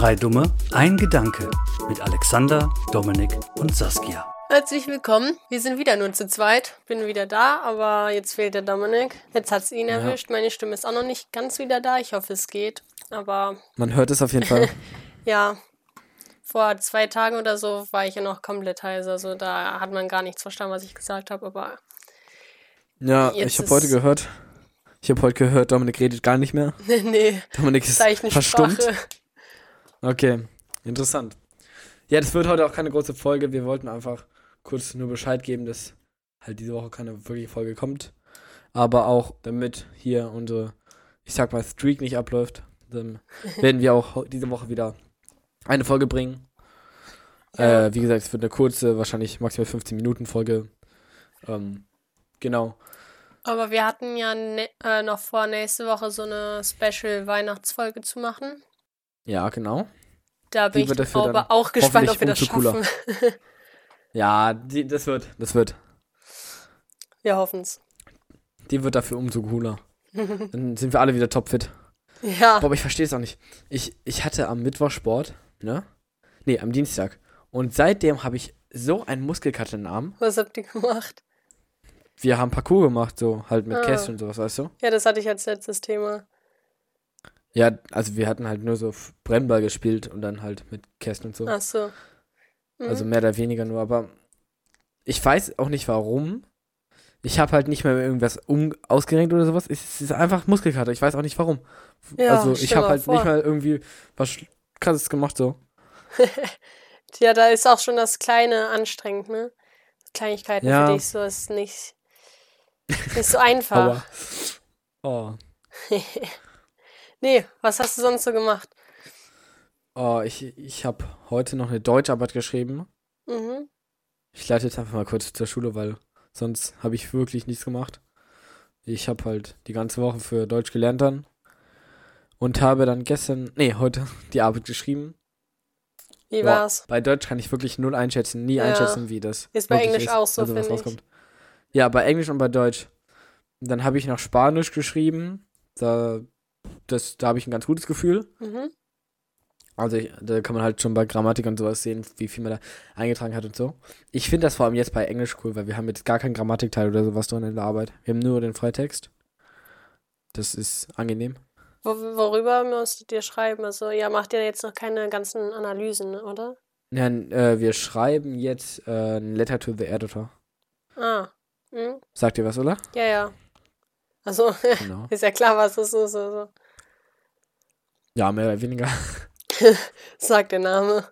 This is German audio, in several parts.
Drei Dumme, ein Gedanke mit Alexander, Dominik und Saskia. Herzlich willkommen. Wir sind wieder nur zu zweit. Bin wieder da, aber jetzt fehlt der Dominik. Jetzt hat es ihn erwischt. Meine Stimme ist auch noch nicht ganz wieder da. Ich hoffe, es geht. Aber Man hört es auf jeden Fall. ja, vor zwei Tagen oder so war ich ja noch komplett heiser. Also da hat man gar nichts verstanden, was ich gesagt habe. Aber Ja, ich habe heute gehört. Ich habe heute gehört, Dominik redet gar nicht mehr. nee, Dominik ist verstummt. Okay, interessant. Ja, das wird heute auch keine große Folge. Wir wollten einfach kurz nur Bescheid geben, dass halt diese Woche keine wirkliche Folge kommt. Aber auch damit hier unsere, ich sag mal, Streak nicht abläuft, dann werden wir auch diese Woche wieder eine Folge bringen. Ja. Äh, wie gesagt, es wird eine kurze, wahrscheinlich maximal 15 Minuten Folge. Ähm, genau. Aber wir hatten ja ne äh, noch vor, nächste Woche so eine Special-Weihnachtsfolge zu machen. Ja, genau. Da bin Die ich dafür dann aber auch gespannt, ob wir das schaffen. Ja, die, das wird, das wird. wir hoffen es. Die wird dafür umso cooler. Dann sind wir alle wieder topfit. Ja. Boah, aber ich verstehe es auch nicht. Ich, ich hatte am Mittwoch Sport, ne? Nee, am Dienstag. Und seitdem habe ich so einen Muskelkater im Arm. Was habt ihr gemacht? Wir haben Parcours gemacht, so halt mit Ah. Kästen und sowas, weißt du? Ja, das hatte ich als letztes Thema. Ja, also wir hatten halt nur so Brennball gespielt und dann halt mit Kästen und so. Ach so. Mhm. Also mehr oder weniger nur, aber ich weiß auch nicht warum. Ich habe halt nicht mehr irgendwas um ausgerenkt oder sowas. Es ist einfach Muskelkater. Ich weiß auch nicht warum. Ja, also ich habe halt vor. nicht mal irgendwie was krasses gemacht so. ja, da ist auch schon das Kleine anstrengend, ne? Kleinigkeiten Ja. für dich so ist nicht, ist nicht so einfach. Oh. nee, was hast du sonst so gemacht? Oh, ich, ich habe heute noch eine Deutscharbeit geschrieben. Mhm. Ich leite jetzt einfach mal kurz zur Schule, weil sonst habe ich wirklich nichts gemacht. Ich habe halt die ganze Woche für Deutsch gelernt dann. Und habe dann gestern, nee, heute die Arbeit geschrieben. Wie Boah, war's? Bei Deutsch kann ich wirklich null einschätzen, nie Ja. einschätzen, wie das Ist bei Englisch auch so, also was finde ich. rauskommt. Ja, bei Englisch und bei Deutsch. Dann habe ich noch Spanisch geschrieben. Da, das, da habe ich ein ganz gutes Gefühl. Mhm. Also ich, da kann man halt schon bei Grammatik und sowas sehen, wie viel man da eingetragen hat und so. Ich finde das vor allem jetzt bei Englisch cool, weil wir haben jetzt gar keinen Grammatikteil oder sowas drin in der Arbeit. Wir haben nur den Freitext. Das ist angenehm. Wo, worüber musstet ihr schreiben? Also, ja, macht ihr jetzt noch keine ganzen Analysen, oder? Ja, n- äh, wir schreiben jetzt äh, ein Letter to the Editor. Ah. Mhm. Sagt ihr was, oder? Ja, ja. Also, Genau. ist ja klar, was das ist. Also. Ja, mehr oder weniger. Sagt der Name.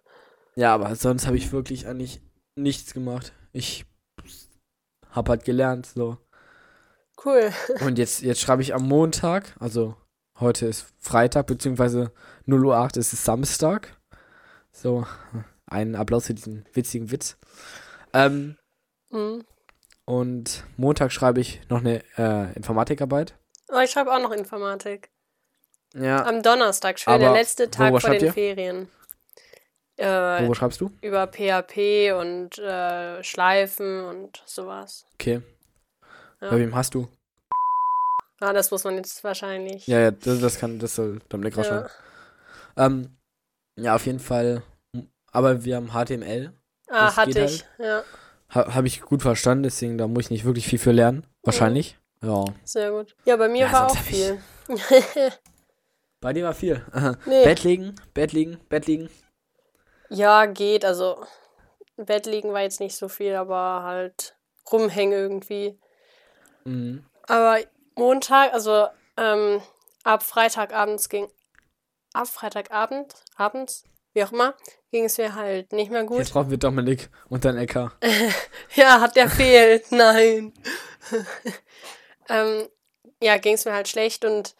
Ja, aber sonst habe ich wirklich eigentlich nichts gemacht. Ich habe halt gelernt, so. Cool. Und jetzt, jetzt schreibe ich am Montag, also heute ist Freitag, beziehungsweise 0 Uhr 8 ist es Samstag. So, ein Applaus für diesen witzigen Witz. Ähm, Mhm. und Montag schreibe ich noch eine äh, Informatikarbeit. Aber ich schreibe auch noch Informatik. Ja. Am Donnerstag, schön, der letzte Tag worüber vor den ihr? Ferien. Äh, Wo schreibst du? über PHP und äh, Schleifen und sowas. Okay. Ja. Bei wem hast du? Ah, das muss man jetzt wahrscheinlich. Ja, ja, das, das kann, das soll Dominik rausschreiben. Ja. Ähm, ja, auf jeden Fall. Aber wir haben HTML. Ah, das hatte ich. Ja, Ha, Habe ich gut verstanden, deswegen da muss ich nicht wirklich viel für lernen. Wahrscheinlich. Ja. sehr gut. Ja, bei mir Ja, war auch viel. Bei dir war viel. Nee. Bett liegen, Bett liegen, Bett liegen. ja, geht. Also, Bett liegen war jetzt nicht so viel, aber halt rumhängen irgendwie. Mhm. Aber Montag, also ähm, ab Freitagabends ging, ab Freitagabend, abends, wie auch immer, ging es mir halt nicht mehr gut. Jetzt brauchen wir Dominik und dein Ecker. Ja, hat der fehlt, nein. ähm, ja, ging es mir halt schlecht und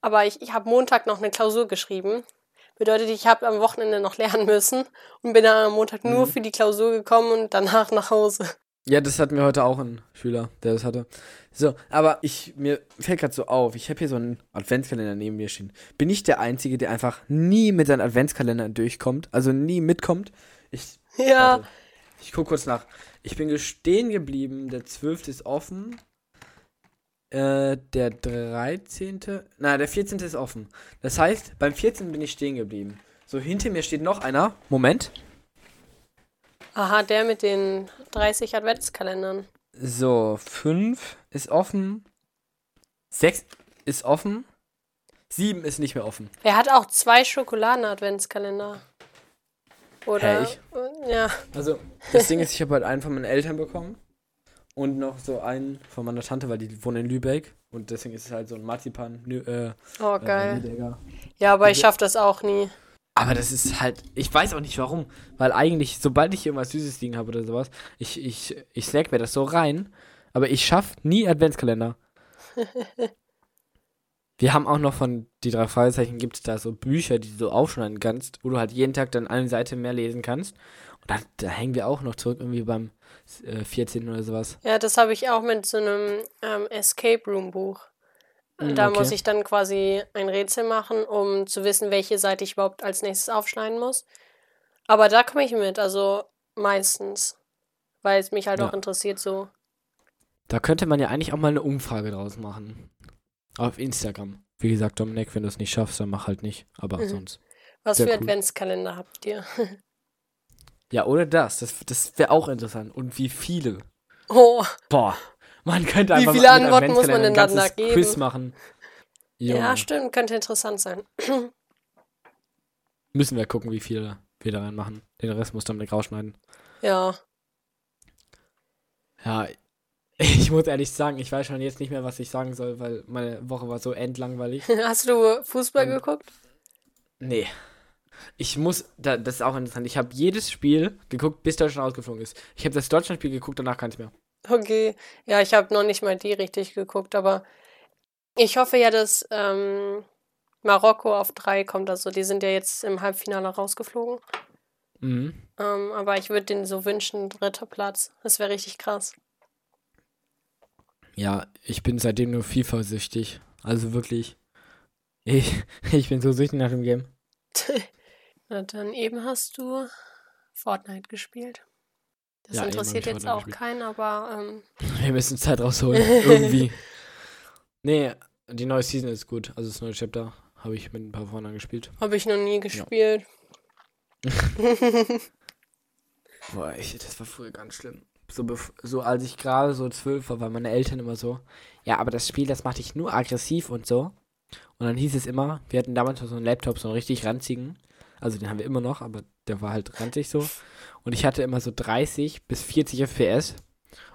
aber ich, ich habe Montag noch eine Klausur geschrieben. Bedeutet, ich habe am Wochenende noch lernen müssen und bin dann am Montag nur Mhm. für die Klausur gekommen und danach nach Hause. Ja, das hatten wir heute auch ein Schüler, der das hatte. So, aber ich, mir fällt gerade so auf, ich habe hier so einen Adventskalender neben mir stehen. Bin ich der Einzige, der einfach nie mit seinem Adventskalender durchkommt? Also nie mitkommt? Ich, Ja, warte, ich guck kurz nach. Ich bin stehen geblieben, der 12. ist offen. Äh, der 13. Na, der 14. ist offen. Das heißt, beim 14. bin ich stehen geblieben. So, hinter mir steht noch einer. Moment. Aha, der mit den 30 Adventskalendern. So, 5 ist offen. 6 ist offen. 7 ist nicht mehr offen. Er hat auch zwei Schokoladen-Adventskalender. Oder? Hä, ich? Ja. Also, das Ding ist, ich habe halt einen von meinen Eltern bekommen. Und noch so einen von meiner Tante, weil die wohnen in Lübeck. Und deswegen ist es halt so ein Marzipan. Äh, Oh, äh, geil. Lübecker. Ja, aber ich Also- schaff das auch nie. Aber das ist halt, ich weiß auch nicht warum. Weil eigentlich, sobald ich irgendwas Süßes liegen habe oder sowas, ich, ich, ich snack mir das so rein. Aber ich schaff nie Adventskalender. Wir haben auch noch von die drei Fragezeichen gibt es da so Bücher, die du so aufschneiden kannst, wo du halt jeden Tag dann eine Seite mehr lesen kannst. Und da, da hängen wir auch noch zurück, irgendwie beim äh, 14. oder sowas. Ja, das habe ich auch mit so einem ähm, Escape Room Buch. Mm, Da okay. muss ich dann quasi ein Rätsel machen, um zu wissen, welche Seite ich überhaupt als nächstes aufschneiden muss. Aber da komme ich mit, also meistens. Weil es mich halt Ja. auch interessiert, so. Da könnte man ja eigentlich auch mal eine Umfrage draus machen. Auf Instagram. Wie gesagt, Dominik, wenn du es nicht schaffst, dann mach halt nicht. Aber Mhm. sonst. Was für cool. Adventskalender habt ihr? Ja, oder das. Das, das wäre auch interessant. Und wie viele? Oh, Boah. Man könnte Wie einfach viele mal mit Antworten muss man denn dann da geben? Quiz machen. ja, Junge. stimmt, könnte interessant sein. Müssen wir gucken, wie viele wir da reinmachen. Den Rest muss Dominik rausschneiden. Ja, Ja, ich muss ehrlich sagen, ich weiß schon jetzt nicht mehr, was ich sagen soll, weil meine Woche war so endlangweilig. hast du Fußball Und- geguckt? Nee. Ich muss, da, das ist auch interessant. Ich habe jedes Spiel geguckt, bis Deutschland rausgeflogen ist. Ich habe das Deutschland-Spiel geguckt, danach keins mehr. Okay. Ja, ich habe noch nicht mal die richtig geguckt, aber ich hoffe ja, dass ähm, Marokko auf drei kommt. Also die sind ja jetzt im Halbfinale rausgeflogen. Mhm. Ähm, aber ich würde denen so wünschen, dritter Platz. Das wäre richtig krass. Ja, ich bin seitdem nur FIFA-süchtig. Also wirklich. Ich, ich bin so süchtig nach dem Game. Na dann eben hast du Fortnite gespielt. Das Ja, interessiert jetzt Fortnite auch gespielt. keinen, aber ähm, Wir müssen Zeit rausholen. Irgendwie. Nee, die neue Season ist gut. Also das neue Chapter habe ich mit ein paar Freunden gespielt. habe ich noch nie gespielt. Boah, ich, das war früher ganz schlimm. So, so als ich gerade so zwölf war, waren meine Eltern immer so, ja, aber das Spiel, das macht dich nur aggressiv und so. Und dann hieß es immer, wir hatten damals so einen Laptop, so einen richtig ranzigen. Also den haben wir immer noch, aber der war halt ranzig so. Und ich hatte immer so 30 bis 40 FPS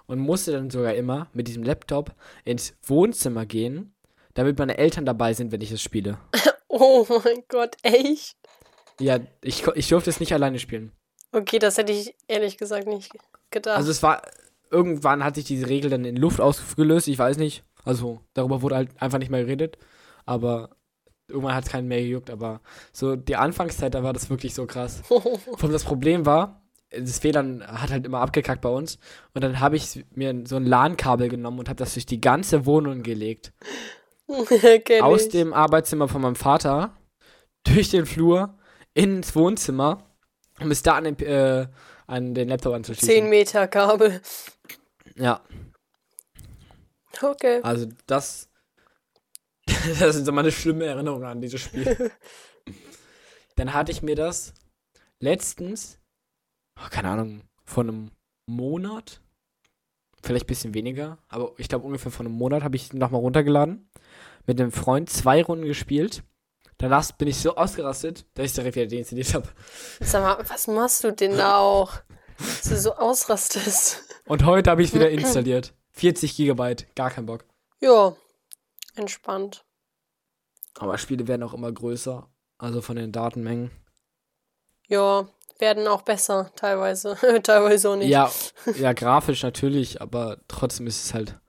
und musste dann sogar immer mit diesem Laptop ins Wohnzimmer gehen, damit meine Eltern dabei sind, wenn ich es spiele. Oh mein Gott, echt? Ja, ich, ich durfte es nicht alleine spielen. Okay, das hätte ich ehrlich gesagt nicht gedacht. Also es war, irgendwann hat sich diese Regel dann in Luft ausgelöst, ich weiß nicht. Also darüber wurde halt einfach nicht mehr geredet. Aber irgendwann hat es keinen mehr gejuckt. Aber so die Anfangszeit, da war das wirklich so krass. Vor das Problem war, das WLAN hat halt immer abgekackt bei uns. Und dann habe ich mir so ein LAN-Kabel genommen und habe das durch die ganze Wohnung gelegt. Aus dem Arbeitszimmer von meinem Vater, durch den Flur, ins Wohnzimmer, um es da an den, äh, an den Laptop anzuschließen. 10 Meter Kabel. Ja, Okay. Also das, das sind so meine schlimme Erinnerungen an dieses Spiel. Dann hatte ich mir das letztens, oh, keine Ahnung, vor einem Monat, vielleicht ein bisschen weniger, aber ich glaube ungefähr vor einem Monat habe ich nochmal runtergeladen, mit einem Freund zwei Runden gespielt. Danach bin ich so ausgerastet, dass ich direkt wieder deinstalliert habe. Sag mal, was machst du denn da auch? Dass du so ausrastest. Und heute habe ich es wieder installiert. 40 Gigabyte, gar kein Bock. Ja, entspannt. Aber Spiele werden auch immer größer, also von den Datenmengen. Ja, werden auch besser, teilweise. teilweise auch nicht. Ja, ja, grafisch natürlich, aber trotzdem ist es halt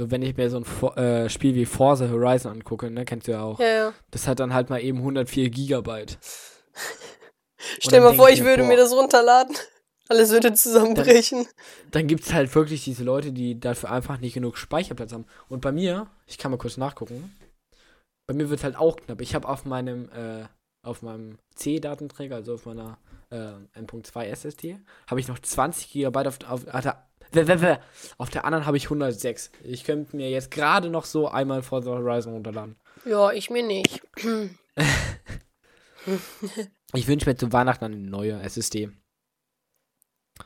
so, wenn ich mir so ein For äh, Spiel wie Forza Horizon angucke, ne, kennst du ja auch. Ja, ja. Das hat dann halt mal eben 104 Gigabyte. Stell dann mal vor, ich mir, würde boah. mir das runterladen. Alles würde zusammenbrechen. Dann gibt es halt wirklich diese Leute, die dafür einfach nicht genug Speicherplatz haben. Und bei mir, ich kann mal kurz nachgucken, bei mir wird halt auch knapp. Ich habe auf meinem, äh, auf meinem C-Datenträger, also auf meiner äh, M.2 SSD, habe ich noch 20 Gigabyte auf, auf, auf der Auf der anderen habe ich 106. Ich könnte mir jetzt gerade noch so einmal Forza Horizon runterladen. Ja, ich mir nicht. Ich wünsche mir zu Weihnachten eine neue SSD.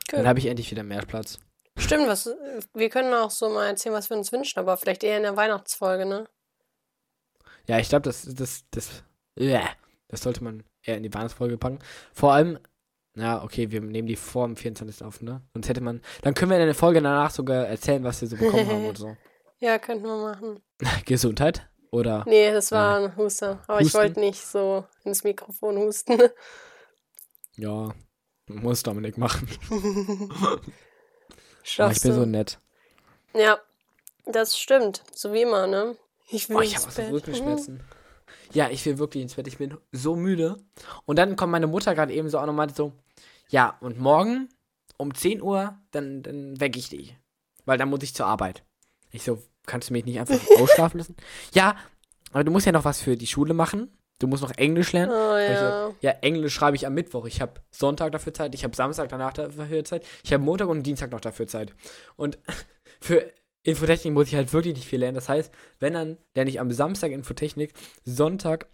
Dann Cool. habe ich endlich wieder mehr Platz. Stimmt, was, wir können auch so mal erzählen, was wir uns wünschen, aber vielleicht eher in der Weihnachtsfolge, ne? Ja, ich glaube, das, das, das, yeah, das sollte man eher in die Weihnachtsfolge packen. Vor allem, na, okay, wir nehmen die vor dem 24. auf, ne? Sonst hätte man, dann können wir in der Folge danach sogar erzählen, was wir so bekommen haben und so. Ja, könnten wir machen. Gesundheit? Oder? Nee, das war ein Huster. Aber ich Husten? wollte nicht so ins Mikrofon husten. Ja, muss Dominik machen. Aber ich Schaffst bin so nett. Ja, das stimmt. So wie immer, ne? Ich will Oh, ich ins habe auch so. Rückenschmerzen. Ja, ich will wirklich ins Bett. Ich bin so müde. Und dann kommt meine Mutter gerade eben so an und meinte so, ja, und morgen um 10 Uhr, dann, dann wecke ich dich. Weil dann muss ich zur Arbeit. Ich so, kannst du mich nicht einfach ausschlafen lassen? Ja, aber du musst ja noch was für die Schule machen. Du musst noch Englisch lernen. Oh ja. so, ja, Englisch schreibe ich am Mittwoch. Ich habe Sonntag dafür Zeit, ich habe Samstag danach dafür Zeit, ich habe Montag und Dienstag noch dafür Zeit. Und für Infotechnik muss ich halt wirklich nicht viel lernen. Das heißt, wenn dann lerne ich am Samstag Infotechnik, Sonntag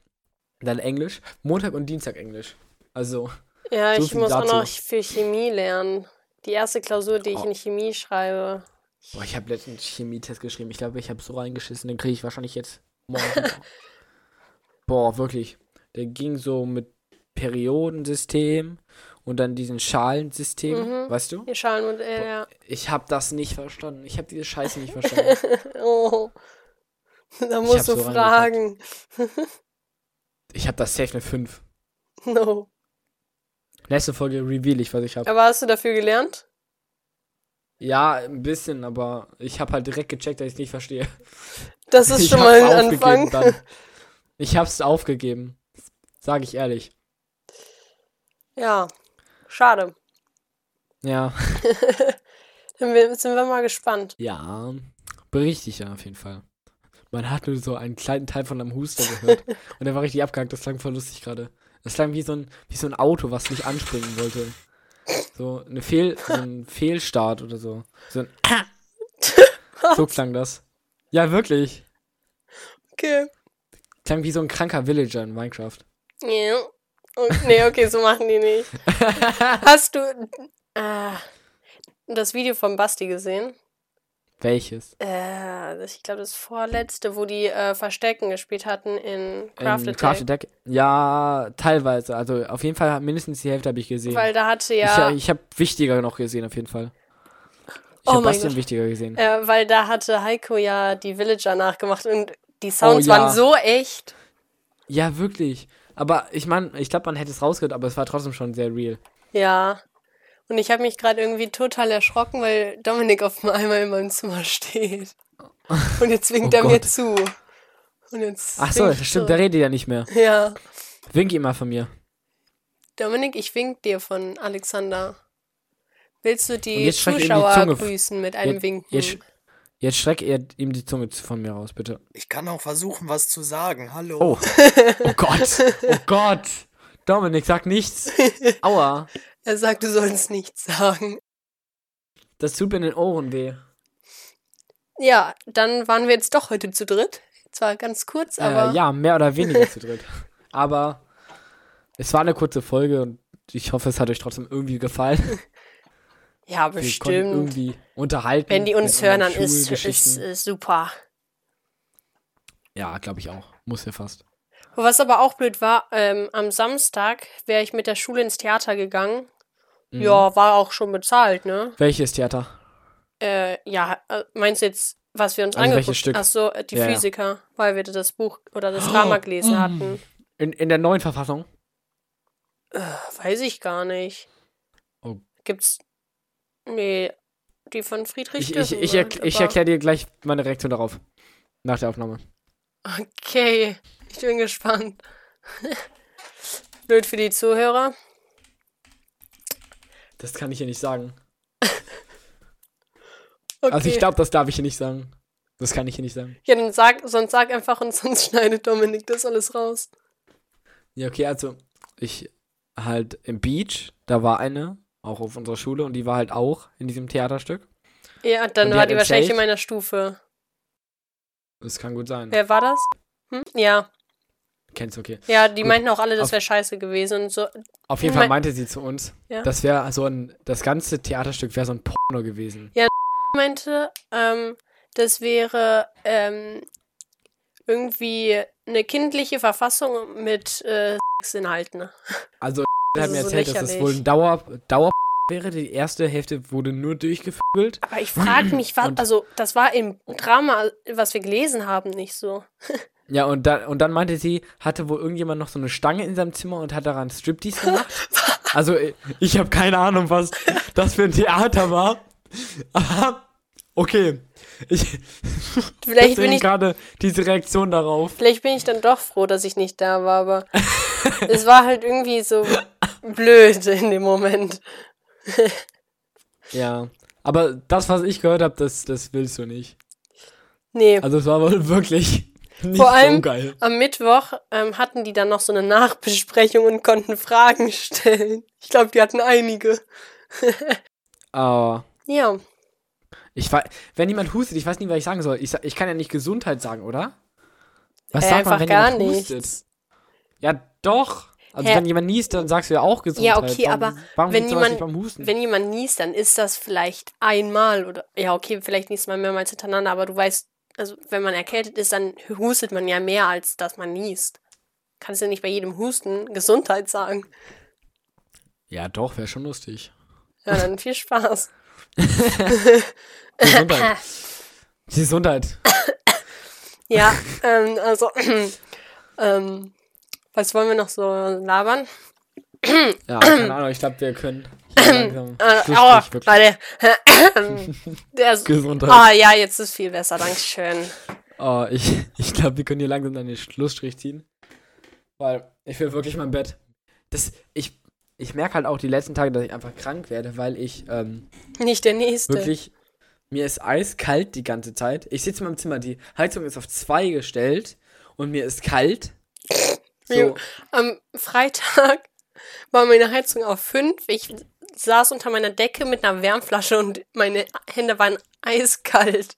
dann Englisch, Montag und Dienstag Englisch. Also, Ja, So ich muss auch dazu. noch für Chemie lernen. Die erste Klausur, die ich Oh. in Chemie schreibe. boah, ich habe letztens Chemietest geschrieben. Ich glaube, ich habe so reingeschissen, den kriege ich wahrscheinlich jetzt morgen. boah, wirklich. Der ging so mit Periodensystem und dann diesen Schalensystem, Mhm. weißt du? Die Schalenmodell, ja. Ich habe das nicht verstanden. Ich habe diese Scheiße nicht verstanden. Oh. Da musst du so fragen. ich habe das safe eine 5. No. Nächste Folge reveal ich, was ich habe. Aber hast du dafür gelernt? Ja, ein bisschen, aber ich habe halt direkt gecheckt, dass ich es nicht verstehe. Das ist ich schon mal ein aufgegeben Anfang. Dann. Ich hab's aufgegeben. Sag ich ehrlich. Ja, schade. Ja. Dann sind wir mal gespannt. Ja. Berichte ich ja auf jeden Fall. Man hat nur so einen kleinen Teil von einem Huster gehört. und der war richtig abgehakt. Das klang voll lustig gerade. Das klang wie so, ein, wie so ein Auto, was nicht anspringen wollte. So, eine Fehl, so ein Fehlstart oder so. So, ein so klang das. Ja, wirklich. Okay. Klang wie so ein kranker Villager in Minecraft. Ja. Und, nee, okay, so machen die nicht. Hast du äh, das Video von Basti gesehen? Welches? Äh, ich glaube, das vorletzte, wo die äh, Verstecken gespielt hatten in Crafted, Crafted, Crafted Deck? Ja, teilweise. Also auf jeden Fall mindestens die Hälfte habe ich gesehen. Weil da hatte ja, Ich, ich habe wichtiger noch gesehen, auf jeden Fall. Ich Oh habe Bastian Gott. wichtiger gesehen. äh, weil da hatte Heiko ja die Villager nachgemacht und die Sounds Oh ja. waren so echt. Ja, wirklich. Aber ich meine, ich glaube, man hätte es rausgehört, aber es war trotzdem schon sehr real. Ja. Und ich habe mich gerade irgendwie total erschrocken, weil Dominik auf einmal in meinem Zimmer steht. Und jetzt winkt Oh er mir Gott. zu. Und jetzt Ach so, stimmt, zurück. der redet ja nicht mehr. Ja. Wink ihm mal von mir. Dominik, ich wink dir von Alexander. Willst du die die Zuschauer f- grüßen mit einem Jetzt, Winken? jetzt, jetzt streck er ihm die Zunge von mir raus, bitte. Ich kann auch versuchen, was zu sagen. Hallo. Oh. Oh Gott. Oh Gott. Dominik, sag nichts. Aua. Er sagt, du sollst nichts sagen. Das tut mir in den Ohren weh. Ja, dann waren wir jetzt doch heute zu dritt. Zwar ganz kurz, aber Äh, ja, mehr oder weniger zu dritt. Aber es war eine kurze Folge und ich hoffe, es hat euch trotzdem irgendwie gefallen. Ja, Wir bestimmt. irgendwie unterhalten. Wenn die uns hören, dann ist, ist, ist super. Ja, glaube ich auch. Muss ja fast. Was aber auch blöd war, ähm, am Samstag wäre ich mit der Schule ins Theater gegangen. Mhm. Ja, war auch schon bezahlt, ne? Welches Theater? Äh, ja, äh, meinst du jetzt, was wir uns Also angeguckt welches Stück? Ach so, äh, die Ja, ja. Physiker, weil wir das Buch oder das Drama gelesen Mm. hatten. In, in der neuen Verfassung? Äh, weiß ich gar nicht. Oh. Gibt's. Nee, die von Friedrich Ich, ich, ich, Dürrenmatt, erk- ich erkläre dir gleich meine Reaktion darauf. Nach der Aufnahme. Okay, ich bin gespannt. Blöd für die Zuhörer. Das kann ich hier nicht sagen. Okay. Also ich glaube, das darf ich hier nicht sagen. Das kann ich hier nicht sagen. Ja, dann sag, sonst sag einfach und sonst schneidet Dominik das alles raus. Ja, okay, also ich halt im Beach, da war eine, auch auf unserer Schule, und die war halt auch in diesem Theaterstück. Ja, dann die war die wahrscheinlich in meiner Stufe. Das kann gut sein. Wer war das? Hm? Ja. kennst, okay. Ja, die Gut. meinten auch alle, das wäre scheiße gewesen und so. Auf jeden Fall mein- meinte sie zu uns, Ja. das wäre so ein, das ganze Theaterstück wäre so ein Porno gewesen. meinte, ähm, das wäre ähm, irgendwie eine kindliche Verfassung mit äh, Sexinhalten. Also, er hat mir so erzählt, dass das wohl ein Dauer, Dauer wäre. Die erste Hälfte wurde nur durchgefügelt. Aber ich frage mich, was, also das war im Drama, was wir gelesen haben, nicht so. Ja, und dann, und dann meinte sie, hatte wohl irgendjemand noch so eine Stange in seinem Zimmer und hat daran Striptease gemacht. Also, ich- ich habe keine Ahnung, was das für ein Theater war. Aber, okay. Ich, Vielleicht bin ich, gerade diese Reaktion darauf. vielleicht bin ich dann doch froh, dass ich nicht da war, aber es war halt irgendwie so blöd in dem Moment. Ja. Aber das, was ich gehört habe, das, das willst du nicht. Nee. Also, es war wohl wirklich nicht Vor allem- so geil. Am Mittwoch ähm, hatten die dann noch so eine Nachbesprechung und konnten Fragen stellen. Ich glaube, die hatten einige. Aber. Ja. Ich weiß, wenn jemand hustet, ich weiß nicht, was ich sagen soll. Ich, ich kann ja nicht Gesundheit sagen, oder? Was Äh, sagt man, wenn gar jemand nichts. hustet? Ja, doch. Also Hä? wenn jemand niest, dann sagst du ja auch Gesundheit. Ja, okay, warum, aber warum wenn jemand- nicht beim Husten? Wenn jemand niest, dann ist das vielleicht einmal oder. Ja, okay, vielleicht niest man mehrmals hintereinander, aber du weißt, also wenn man erkältet ist, dann hustet man ja mehr, als dass man niest. Kannst du nicht bei jedem Husten Gesundheit sagen. ja, doch, wäre schon lustig. Ja, dann viel Spaß. Gesundheit. Gesundheit. Ja, ähm, also, ähm, was wollen wir noch so labern? Ja, keine Ahnung, ich glaube, wir können hier langsam Äh, aua, warte. Der ist, Gesundheit. ah ja, jetzt ist viel besser, Dankeschön. Oh, ich ich glaube, wir können hier langsam einen Schlussstrich ziehen. Weil ich will wirklich mein Bett. Das, ich, ich merke halt auch die letzten Tage, dass ich einfach krank werde, weil ich ähm, Nicht der nächste. wirklich. Mir ist eiskalt die ganze Zeit. Ich sitze in meinem Zimmer, die Heizung ist auf zwei gestellt und mir ist kalt. So. Am Freitag war meine Heizung auf 5. Ich saß unter meiner Decke mit einer Wärmflasche und meine Hände waren eiskalt.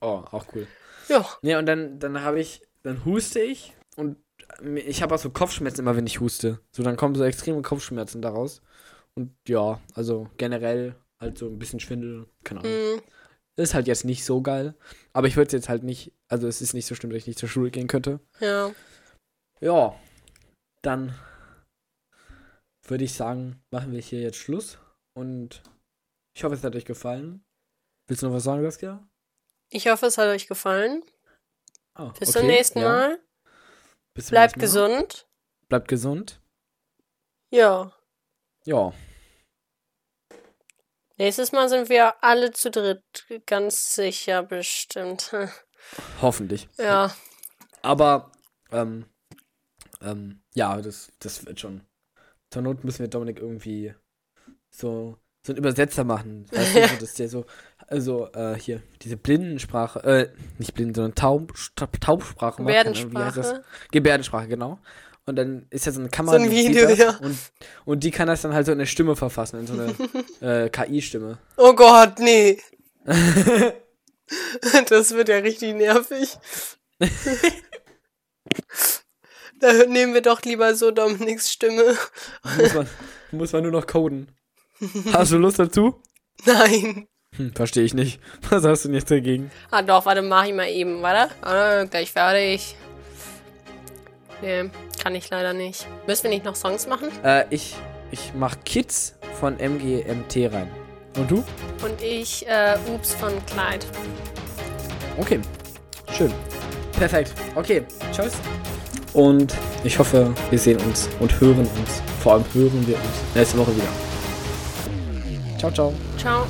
oh, auch cool. Ja, Nee, und dann, dann habe ich, dann huste ich und ich habe auch so Kopfschmerzen immer, wenn ich huste. So, dann kommen so extreme Kopfschmerzen daraus. Und ja, also generell halt so ein bisschen Schwindel, keine Ahnung. mm, Ist halt jetzt nicht so geil. Aber ich würde es jetzt halt nicht, also es ist nicht so schlimm, dass ich nicht zur Schule gehen könnte. ja. Ja, dann würde ich sagen, machen wir hier jetzt Schluss. Und ich hoffe, es hat euch gefallen. Willst du noch was sagen, Saskia? Ich hoffe, es hat euch gefallen. Ah, Bis okay, zum nächsten ja. Mal. Bis zum Bleibt nächsten Mal. gesund. Bleibt gesund. Ja. Ja. Nächstes Mal sind wir alle zu dritt. Ganz sicher bestimmt. Hoffentlich. Ja. Aber, ähm, ähm, ja, das, das wird schon. Zur Not müssen wir Dominik irgendwie so, so einen Übersetzer machen. Weißt du, so, dass der so, also, äh, hier, diese Blindensprache, äh, nicht blind, sondern Taub, Taubsprache macht. heißt das? Gebärdensprache. Gebärdensprache, genau. Und dann ist ja so eine Kamera, So ein Video, ja. Und, und die kann das dann halt so in eine Stimme verfassen, in so eine äh, KI-Stimme. Oh Gott, nee. Das wird ja richtig nervig. da nehmen wir doch lieber so Dominiks Stimme. muss, man, muss man nur noch coden. Hast du Lust dazu? Nein. Hm, verstehe ich nicht. Was hast du denn jetzt dagegen? Ah doch, warte, mach ich mal eben, warte. Ah, gleich fertig. Nee, kann ich leider nicht. Müssen wir nicht noch Songs machen? Äh, ich, ich mach Kids von MGMT rein. Und du? Und ich, äh, Ups von Clyde. Okay. Schön. Perfekt. Okay. Tschüss. Und ich hoffe, wir sehen uns und hören uns. Vor allem hören wir uns nächste Woche wieder. Ciao, ciao. Ciao.